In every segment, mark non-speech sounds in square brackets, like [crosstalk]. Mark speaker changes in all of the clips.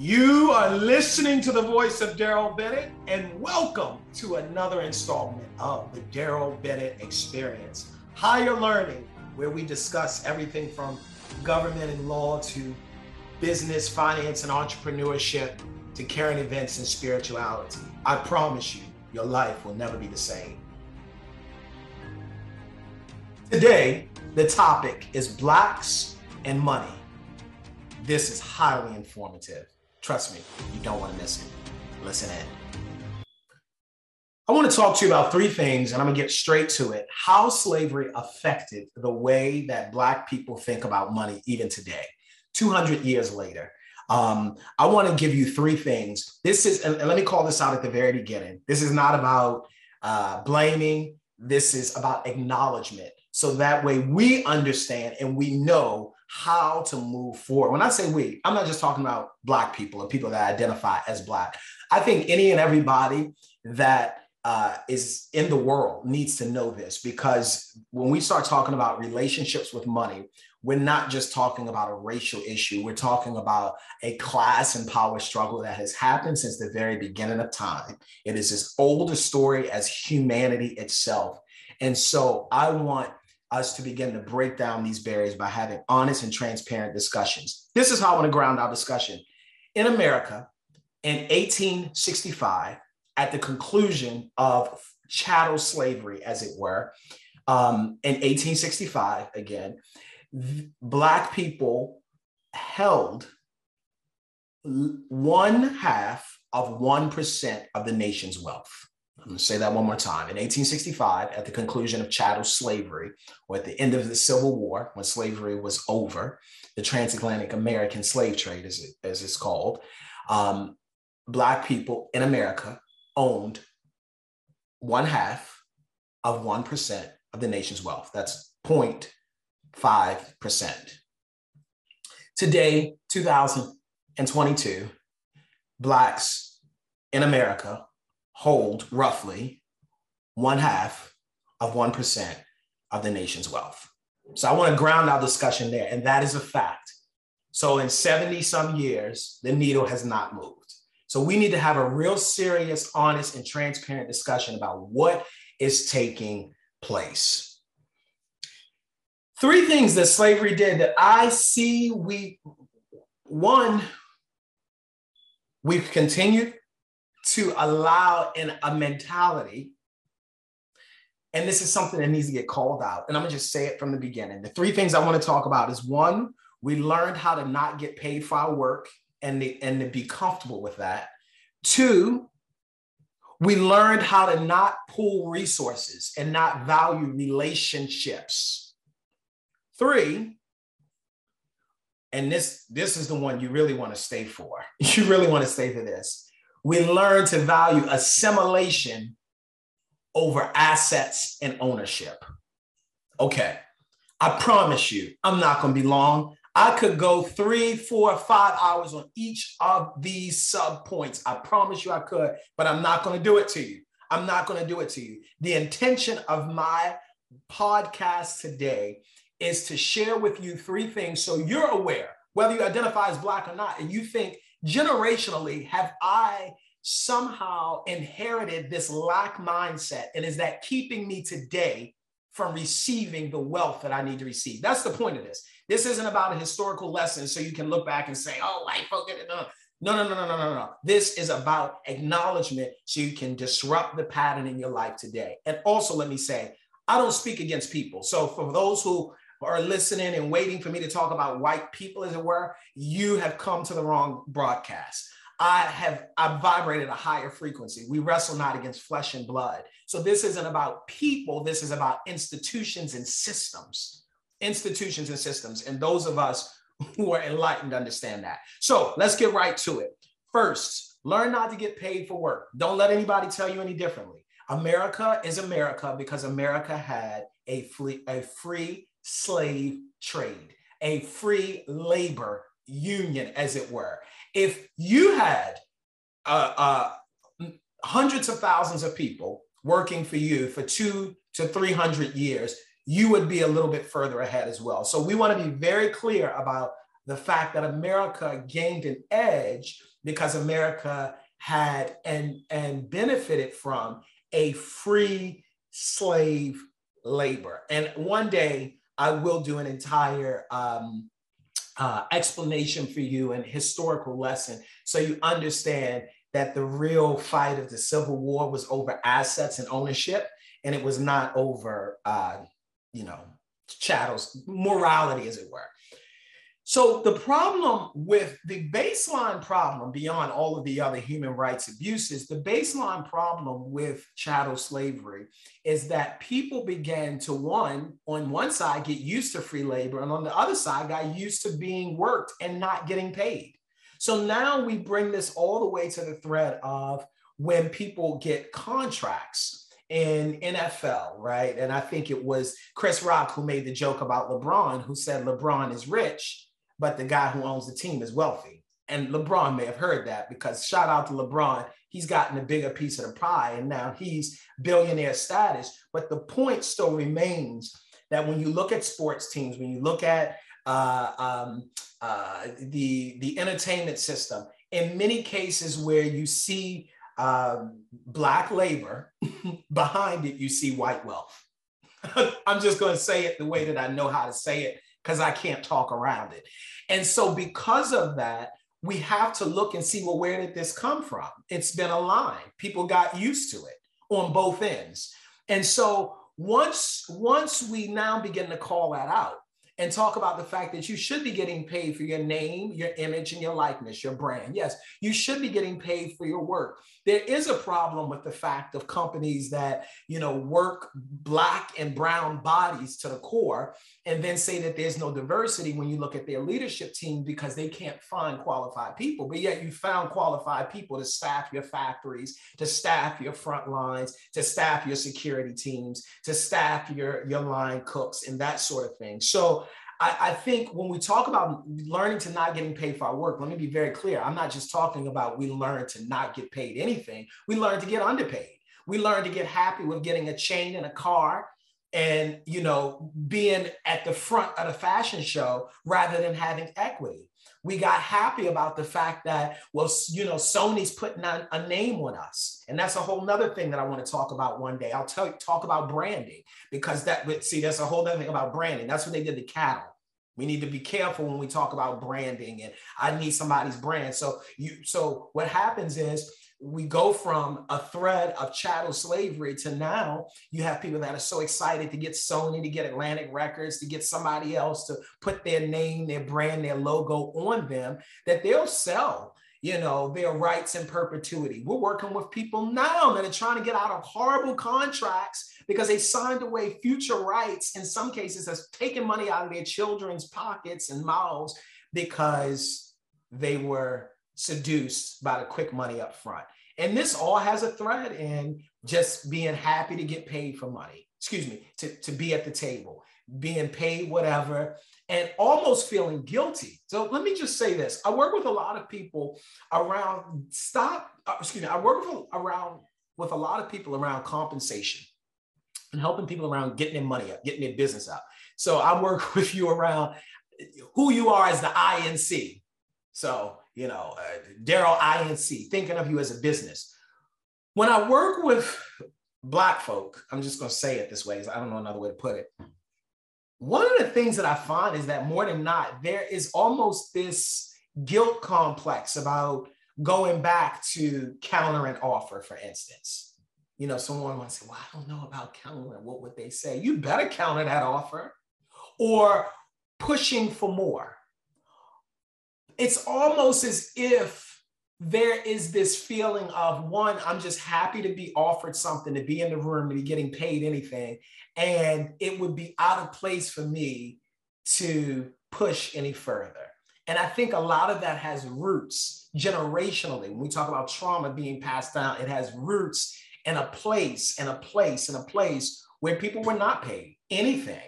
Speaker 1: You are listening to the voice of Darrell Bennett, and welcome to another installment of the Darrell Bennett Experience Higher Learning, where we discuss everything from government and law to business, finance, and entrepreneurship to current events and spirituality. I promise you, your life will never be the same. Today, the topic is Blacks and Money. This is highly informative. Trust me, you don't want to miss it. Listen in. I want to talk to you about three things, and I'm going to get straight to it. How slavery affected the way that Black people think about money even today, 200 years later. Um, I want to give you three things. This is, and let me call this out at the very beginning. This is not about uh, blaming, this is about acknowledgement. So that way we understand and we know how to move forward. When I say we, I'm not just talking about Black people or people that identify as Black. I think any and everybody that uh, is in the world needs to know this because when we start talking about relationships with money, we're not just talking about a racial issue. We're talking about a class and power struggle that has happened since the very beginning of time. It is as old a story as humanity itself. And so I want us to begin to break down these barriers by having honest and transparent discussions. This is how I want to ground our discussion. In America, in 1865, at the conclusion of chattel slavery, as it were, um, in 1865, again, Black people held one half of 1% of the nation's wealth. I'm going to say that one more time. In 1865, at the conclusion of chattel slavery, or at the end of the Civil War, when slavery was over, the transatlantic American slave trade, as, it, as it's called, um, Black people in America owned one half of 1% of the nation's wealth. That's 0.5%. Today, 2022, Blacks in America hold roughly one half of 1% of the nation's wealth. So I want to ground our discussion there, and that is a fact. So in 70 some years, the needle has not moved. So we need to have a real serious, honest, and transparent discussion about what is taking place. Three things that slavery did that I see we, one, we've continued to allow in a mentality. And this is something that needs to get called out. And i'm to just say it from the beginning. The three things i want to talk about is one we learned how to not get paid for our work and, the, and to be comfortable with that. Two we learned how to not pool resources and not value relationships. Three and this this is the one you really want to stay for. [laughs] You really want to stay for this we learn to value assimilation over assets and ownership. Okay, I promise you, I'm not going to be long. I could go three, four, five hours on each of these sub points. I promise you I could, but I'm not going to do it to you. I'm not going to do it to you. The intention of my podcast today is to share with you three things so you're aware, whether you identify as Black or not, and you think generationally have I somehow inherited this lack mindset? And is that keeping me today from receiving the wealth that I need to receive? That's the point of this. This isn't about a historical lesson so you can look back and say, oh, white folk it. No, no, no, no, no, no, no. This is about acknowledgement so you can disrupt the pattern in your life today. And also, let me say, I don't speak against people. So, for those who are listening and waiting for me to talk about white people, as it were, you have come to the wrong broadcast. I have I vibrated a higher frequency. We wrestle not against flesh and blood. So this isn't about people, this is about institutions and systems. Institutions and systems. And those of us [laughs] who are enlightened understand that. So let's get right to it. First, learn not to get paid for work. Don't let anybody tell you any differently. America is America because America had a free, a free slave trade, a free labor union, as it were. If you had uh, uh, hundreds of thousands of people working for you for two to 300 years, you would be a little bit further ahead as well. So we want to be very clear about the fact that America gained an edge because America had and and benefited from a free slave labor. And one day I will do an entire um, uh, explanation for you and historical lesson so you understand that the real fight of the Civil War was over assets and ownership, and it was not over, uh, you know, chattels, morality, as it were. So the problem with the baseline problem beyond all of the other human rights abuses, the baseline problem with chattel slavery is that people began to one, on one side, get used to free labor, and on the other side, got used to being worked and not getting paid. So now we bring this all the way to the thread of when people get contracts in NFL, right? And I think it was Chris Rock who made the joke about LeBron, who said LeBron is rich but the guy who owns the team is wealthy. And LeBron may have heard that because shout out to LeBron, he's gotten a bigger piece of the pie and now he's billionaire status. But the point still remains that when you look at sports teams, when you look at uh, um, uh, the, the entertainment system, in many cases where you see uh, Black labor, [laughs] behind it, you see white wealth. [laughs] I'm just going to say it the way that I know how to say it because I can't talk around it. And so, because of that, we have to look and see well, where did this come from? It's been a line. People got used to it on both ends. And so, once once we now begin to call that out, and talk about the fact that you should be getting paid for your name, your image, and your likeness, your brand. Yes, you should be getting paid for your work. There is a problem with the fact of companies that, you know, work black and brown bodies to the core and then say that there's no diversity when you look at their leadership team because they can't find qualified people. But yet you found qualified people to staff your factories, to staff your front lines, to staff your security teams, to staff your, your line cooks and that sort of thing. So I, I, think when we talk about learning to not getting paid for our work, let me be very clear. I'm not just talking about we learn to not get paid anything. We learn to get underpaid. We learn to get happy with getting a chain and a car and you know being at the front of the fashion show rather than having equity we got happy about the fact that well you know sony's putting on a name on us and that's a whole nother thing that i want to talk about one day i'll tell you talk about branding because that see that's a whole other thing about branding that's what they did to cattle we need to be careful when we talk about branding and I need somebody's brand. So you so what happens is we go from a thread of chattel slavery to now you have people that are so excited to get Sony, to get Atlantic Records, to get somebody else to put their name, their brand, their logo on them that they'll sell you know, their rights in perpetuity. We're working with people now that are trying to get out of horrible contracts because they signed away future rights, in some cases, has taken money out of their children's pockets and mouths because they were seduced by the quick money up front. And this all has a thread in just being happy to get paid for money, excuse me, to, to be at the table, being paid whatever, and almost feeling guilty. So let me just say this. I work with a lot of people around stop, uh, excuse me, I work with around with a lot of people around compensation and helping people around getting their money up, getting their business up. So I work [laughs] with you around who you are as the INC. So, you know, uh, Darrell INC, thinking of you as a business. When I work with Black folk, I'm just going to say it this way, I don't know another way to put it one of the things that I find is that more than not, there is almost this guilt complex about going back to counter an offer, for instance. You know, someone might say, Well, I don't know about countering. What would they say? You better counter that offer or pushing for more. It's almost as if there is this feeling of one, I'm just happy to be offered something, to be in the room, to be getting paid anything. And it would be out of place for me to push any further. And I think a lot of that has roots generationally. When we talk about trauma being passed down, it has roots in a place, in a place, in a place where people were not paid anything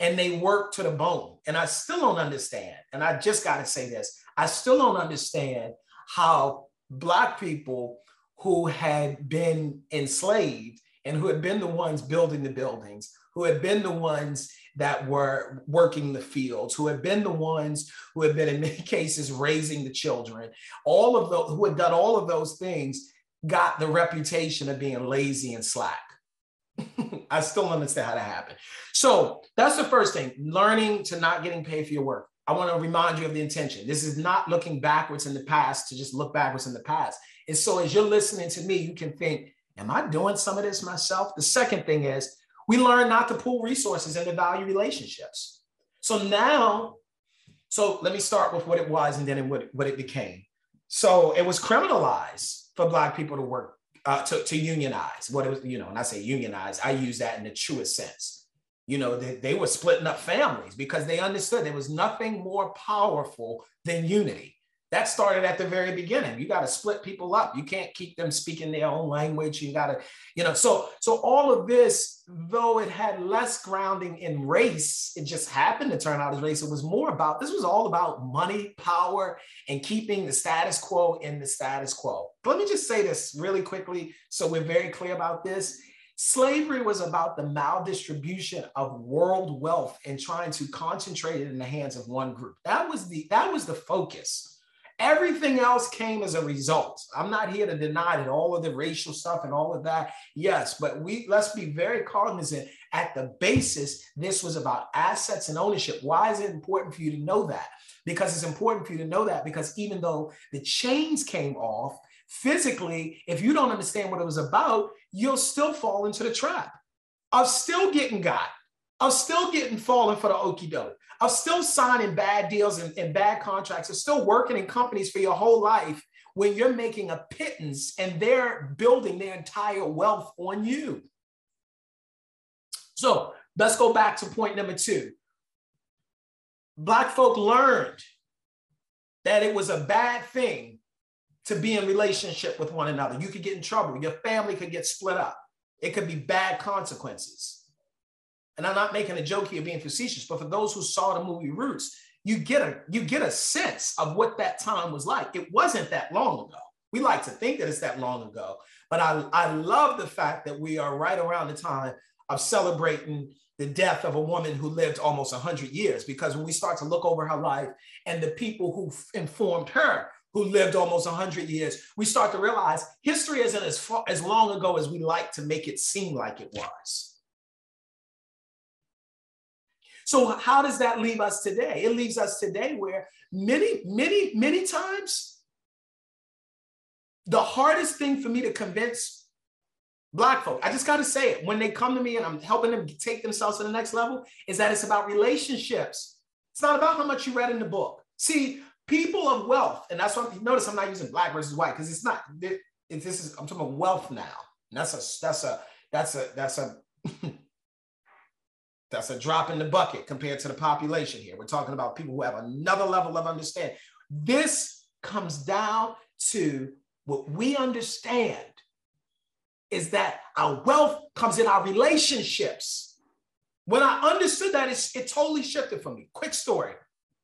Speaker 1: and they worked to the bone. And I still don't understand. And I just got to say this I still don't understand how Black people who had been enslaved and who had been the ones building the buildings, who had been the ones that were working the fields, who had been the ones who had been in many [laughs] cases raising the children, all of those who had done all of those things got the reputation of being lazy and slack. [laughs] I still understand how that happened. So that's the first thing learning to not getting paid for your work. I want to remind you of the intention. This is not looking backwards in the past to just look backwards in the past. And so as you're listening to me, you can think, Am I doing some of this myself? The second thing is we learn not to pool resources and value relationships. So now, so let me start with what it was and then what it, what it became. So it was criminalized for Black people to work uh, to, to unionize what it was, you know, and I say unionize, I use that in the truest sense. You know, they, they were splitting up families because they understood there was nothing more powerful than unity. That started at the very beginning. You got to split people up. You can't keep them speaking their own language. You got to, you know, so so all of this, though it had less grounding in race, it just happened to turn out as race. It was more about this was all about money, power, and keeping the status quo in the status quo. But let me just say this really quickly so we're very clear about this. Slavery was about the maldistribution of world wealth and trying to concentrate it in the hands of one group. That was the that was the focus Everything else came as a result. I'm not here to deny that all of the racial stuff and all of that. Yes, but we let's be very cognizant at the basis this was about assets and ownership. Why is it important for you to know that? Because it's important for you to know that because even though the chains came off physically, if you don't understand what it was about, you'll still fall into the trap of still getting got, of still getting falling for the okey doke of still signing bad deals and, and bad contracts, of still working in companies for your whole life when you're making a pittance and they're building their entire wealth on you. So let's go back to point number two. Black folk learned that it was a bad thing to be in relationship with one another. You could get in trouble. Your family could get split up. It could be bad consequences and I'm not making a joke here being facetious, but for those who saw the movie Roots, you get a you get a sense of what that time was like. It wasn't that long ago. We like to think that it's that long ago, but I, I love the fact that we are right around the time of celebrating the death of a woman who lived almost 100 years. Because when we start to look over her life and the people who informed her, who lived almost 100 years, we start to realize history isn't as, far, as long ago as we like to make it seem like it was. So how does that leave us today? It leaves us today where many, many, many times the hardest thing for me to convince black folk, I just got to say it, when they come to me and I'm helping them take themselves to the next level, is that it's about relationships. It's not about how much you read in the book. See, people of wealth, and that's why notice I'm not using black versus white because it's not. It, this is I'm talking about wealth now. And that's a that's a that's a that's a [laughs] That's a drop in the bucket compared to the population here. We're talking about people who have another level of understanding. This comes down to what we understand is that our wealth comes in our relationships. When I understood that, it's, it totally shifted for me. Quick story.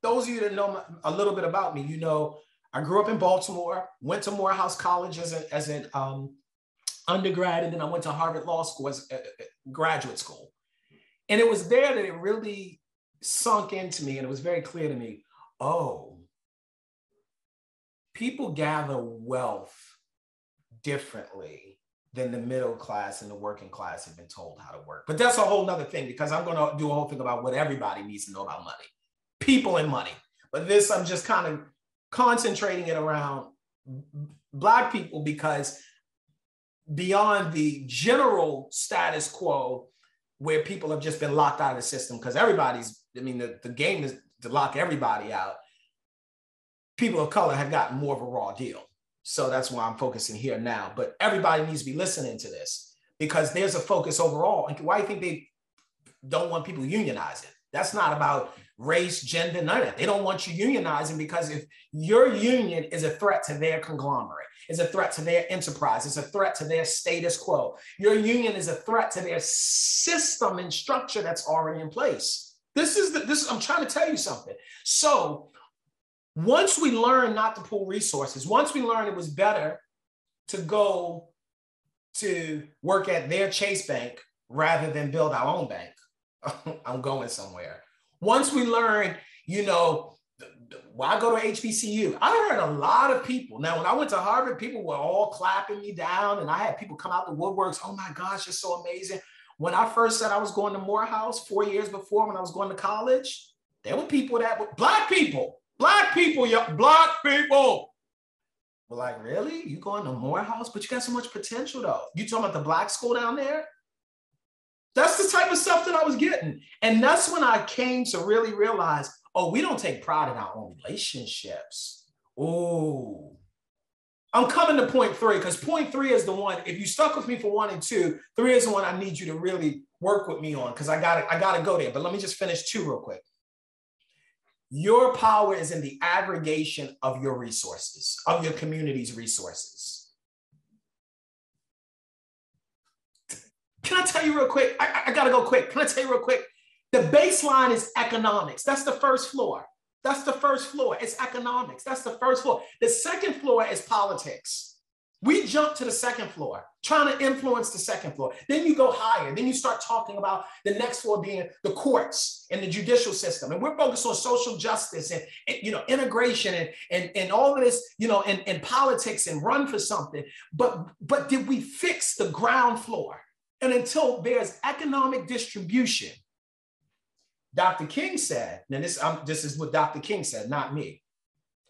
Speaker 1: Those of you that know a little bit about me, you know, I grew up in Baltimore, went to Morehouse College as, a, as an um, undergrad, and then I went to Harvard Law School as a, a graduate school. And it was there that it really sunk into me and it was very clear to me oh, people gather wealth differently than the middle class and the working class have been told how to work. But that's a whole nother thing because I'm going to do a whole thing about what everybody needs to know about money people and money. But this, I'm just kind of concentrating it around Black people because beyond the general status quo where people have just been locked out of the system because everybody's, I mean, the, the game is to lock everybody out. People of color have gotten more of a raw deal. So that's why I'm focusing here now. But everybody needs to be listening to this because there's a focus overall. And why do you think they don't want people unionizing? That's not about race, gender, none of that. They don't want you unionizing because if your union is a threat to their conglomerate, is a threat to their enterprise, is a threat to their status quo. Your union is a threat to their system and structure that's already in place. This is the this I'm trying to tell you something. So once we learn not to pool resources, once we learn it was better to go to work at their Chase Bank rather than build our own bank, [laughs] I'm going somewhere. Once we learned, you know, why go to HBCU? I heard a lot of people. Now, when I went to Harvard, people were all clapping me down, and I had people come out the woodworks. Oh my gosh, you're so amazing. When I first said I was going to Morehouse four years before, when I was going to college, there were people that were black people, black people, yeah, black people. Were like, really? You going to Morehouse? But you got so much potential, though. You talking about the black school down there? That's the type of stuff that I was getting. And that's when I came to really realize oh, we don't take pride in our own relationships. Oh, I'm coming to point three because point three is the one. If you stuck with me for one and two, three is the one I need you to really work with me on because I got I got to go there. But let me just finish two real quick. Your power is in the aggregation of your resources, of your community's resources. Can I tell you real quick? I, I, gotta go quick. Can I tell you real quick? The baseline is economics. That's the first floor. That's the first floor. It's economics. That's the first floor. The second floor is politics. We jump to the second floor, trying to influence the second floor. Then you go higher. Then you start talking about the next floor being the courts and the judicial system. And we're focused on social justice and, and you know integration and, and, and all of this, you know, and, and politics and run for something. But but did we fix the ground floor? And until there's economic distribution, Dr. King said, and this, this is what Dr. King said, not me.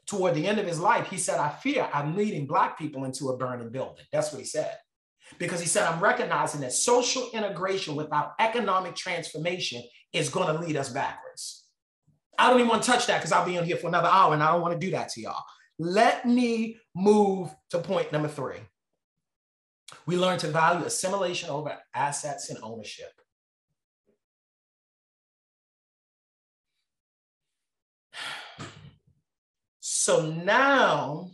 Speaker 1: Toward the end of his life, he said, I fear I'm leading Black people into a burning building. That's what he said. Because he said, I'm recognizing that social integration without economic transformation is going to lead us backwards. I don't even want to touch that because I'll be in here for another hour and I don't want to do that to y'all. Let me move to point number three. We learn to value assimilation over assets and ownership. So now,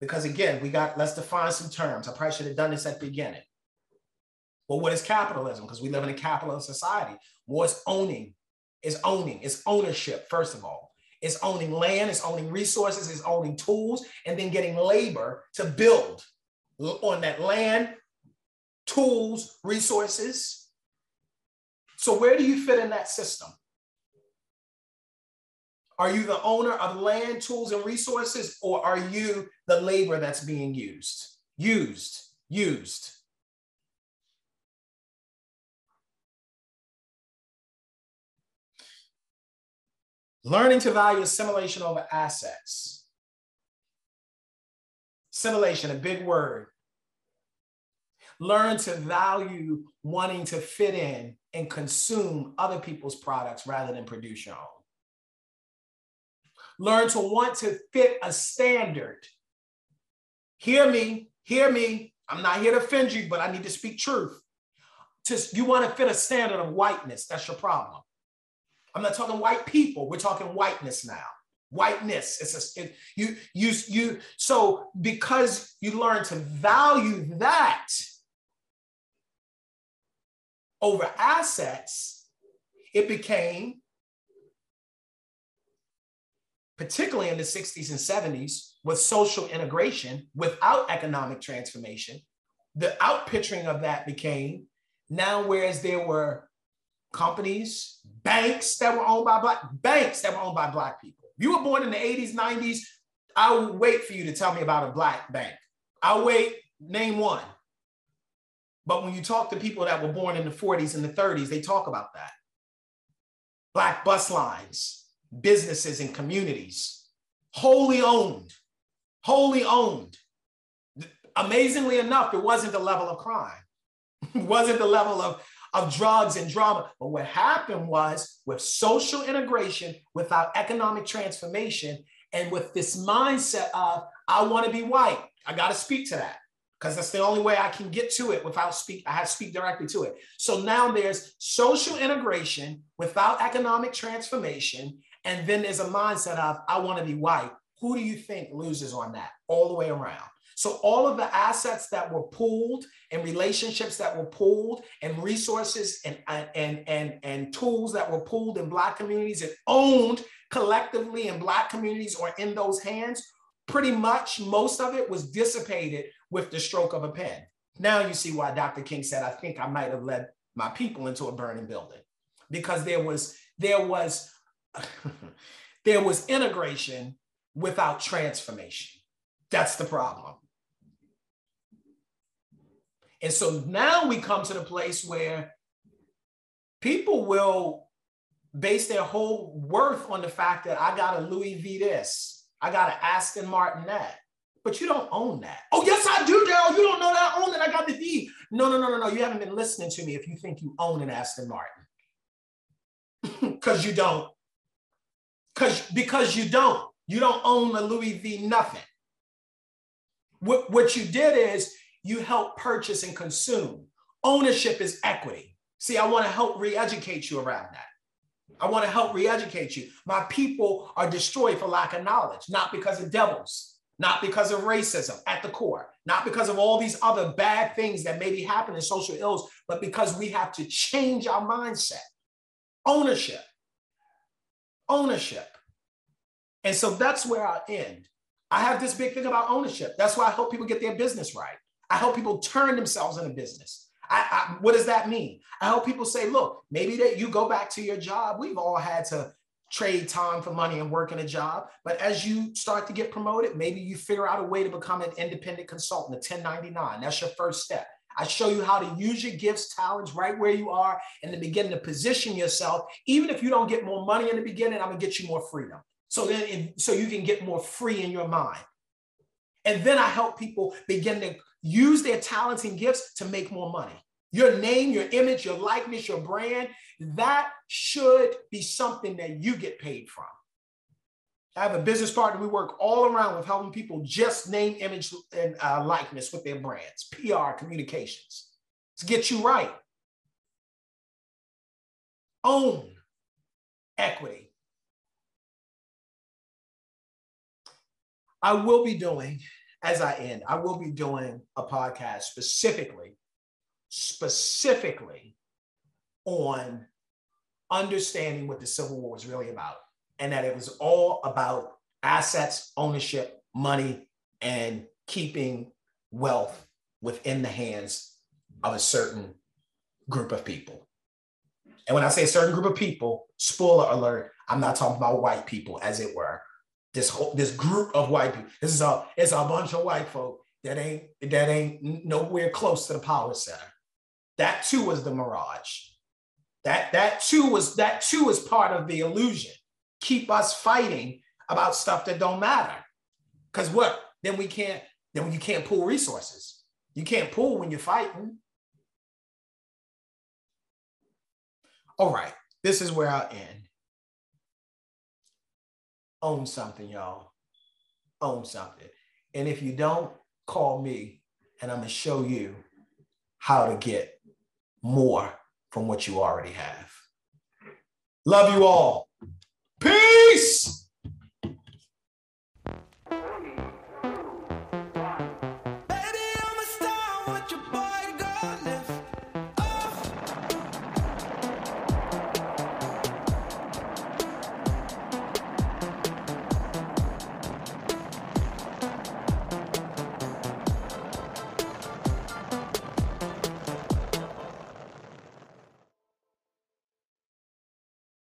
Speaker 1: because again, we got, let's define some terms. I probably should have done this at the beginning. Well, what is capitalism? Because we live in a capitalist society. What's owning? Is owning, it's ownership, first of all. It's owning land, it's owning resources, it's owning tools, and then getting labor to build on that land, tools, resources. So, where do you fit in that system? Are you the owner of land, tools, and resources, or are you the labor that's being used? Used, used. Learning to value assimilation over assets. Assimilation, a big word. Learn to value wanting to fit in and consume other people's products rather than produce your own. Learn to want to fit a standard. Hear me, hear me. I'm not here to offend you, but I need to speak truth. You want to fit a standard of whiteness. That's your problem. I'm not talking white people. We're talking whiteness now. Whiteness. It's a it, you you you. So because you learn to value that over assets, it became particularly in the 60s and 70s, with social integration without economic transformation, the outpicturing of that became now, whereas there were companies, banks that were owned by black banks that were owned by black people. If you were born in the 80s, 90s, I would wait for you to tell me about a black bank. I'll wait, name one. But when you talk to people that were born in the 40s and the 30s, they talk about that. Black bus lines, businesses and communities, wholly owned, wholly owned. Amazingly enough, it wasn't the level of crime, [laughs] it wasn't the level of, of drugs and drama. But what happened was with social integration, without economic transformation, and with this mindset of, I want to be white, I got to speak to that because that's the only way I can get to it without speak. I have to speak directly to it. So now there's social integration without economic transformation, and then there's a mindset of, I want to be white. Who do you think loses on that all the way around? So all of the assets that were pooled and relationships that were pooled and resources and, and, and, and tools that were pooled in Black communities and owned collectively in Black communities or in those hands, pretty much most of it was dissipated with the stroke of a pen. Now you see why Dr. King said, I think I might have led my people into a burning building because there was there was [laughs] there was integration without transformation. That's the problem. And so now we come to the place where people will base their whole worth on the fact that I got a Louis V this, I got an Aston Martin that. But you don't own that. Oh, yes, I do, Darrell. You don't know that I own it. I got the V. No, no, no, no, no. You haven't been listening to me if you think you own an Aston Martin. [laughs] Because you don't. Because because you don't. You don't own a Louis V nothing. What, what you did is you help purchase and consume. Ownership is equity. See, I want to help re-educate you around that. I want to help re-educate you. My people are destroyed for lack of knowledge, not because of devils, not because of racism at the core, not because of all these other bad things that maybe happen in social ills, but because we have to change our mindset. Ownership. Ownership. And so that's where I end. I have this big thing about ownership. That's why I help people get their business right. I help people turn themselves into business. I, I, what does that mean? I help people say, look, maybe that you go back to your job. We've all had to trade time for money and work in a job. But as you start to get promoted, maybe you figure out a way to become an independent consultant, a 1099. That's your first step. I show you how to use your gifts, talents right where you are and then begin to position yourself. Even if you don't get more money in the beginning, I'm gonna get you more freedom. So then, so you can get more free in your mind. And then I help people begin to use their talents and gifts to make more money. Your name, your image, your likeness, your brand, that should be something that you get paid from. I have a business partner we work all around with helping people just name, image, and uh, likeness with their brands, PR, communications, to get you right. Own equity. I will be doing as I end, I will be doing a podcast specifically, specifically on understanding what the Civil War was really about and that it was all about assets, ownership, money, and keeping wealth within the hands of a certain group of people. And when I say a certain group of people, spoiler alert, I'm not talking about white people, as it were this whole this group of white people. This is a it's a bunch of white folk that ain't that ain't nowhere close to the power center. That too was the mirage. That that too was that too is part of the illusion. Keep us fighting about stuff that don't matter. Cause what? Then we can't. Then you can't pull resources. You can't pull when you're fighting. All right. This is where I'll end own something, y'all. Own something. And if you don't, call me and I'm going to show you how to get more from what you already have. Love you all. Peace.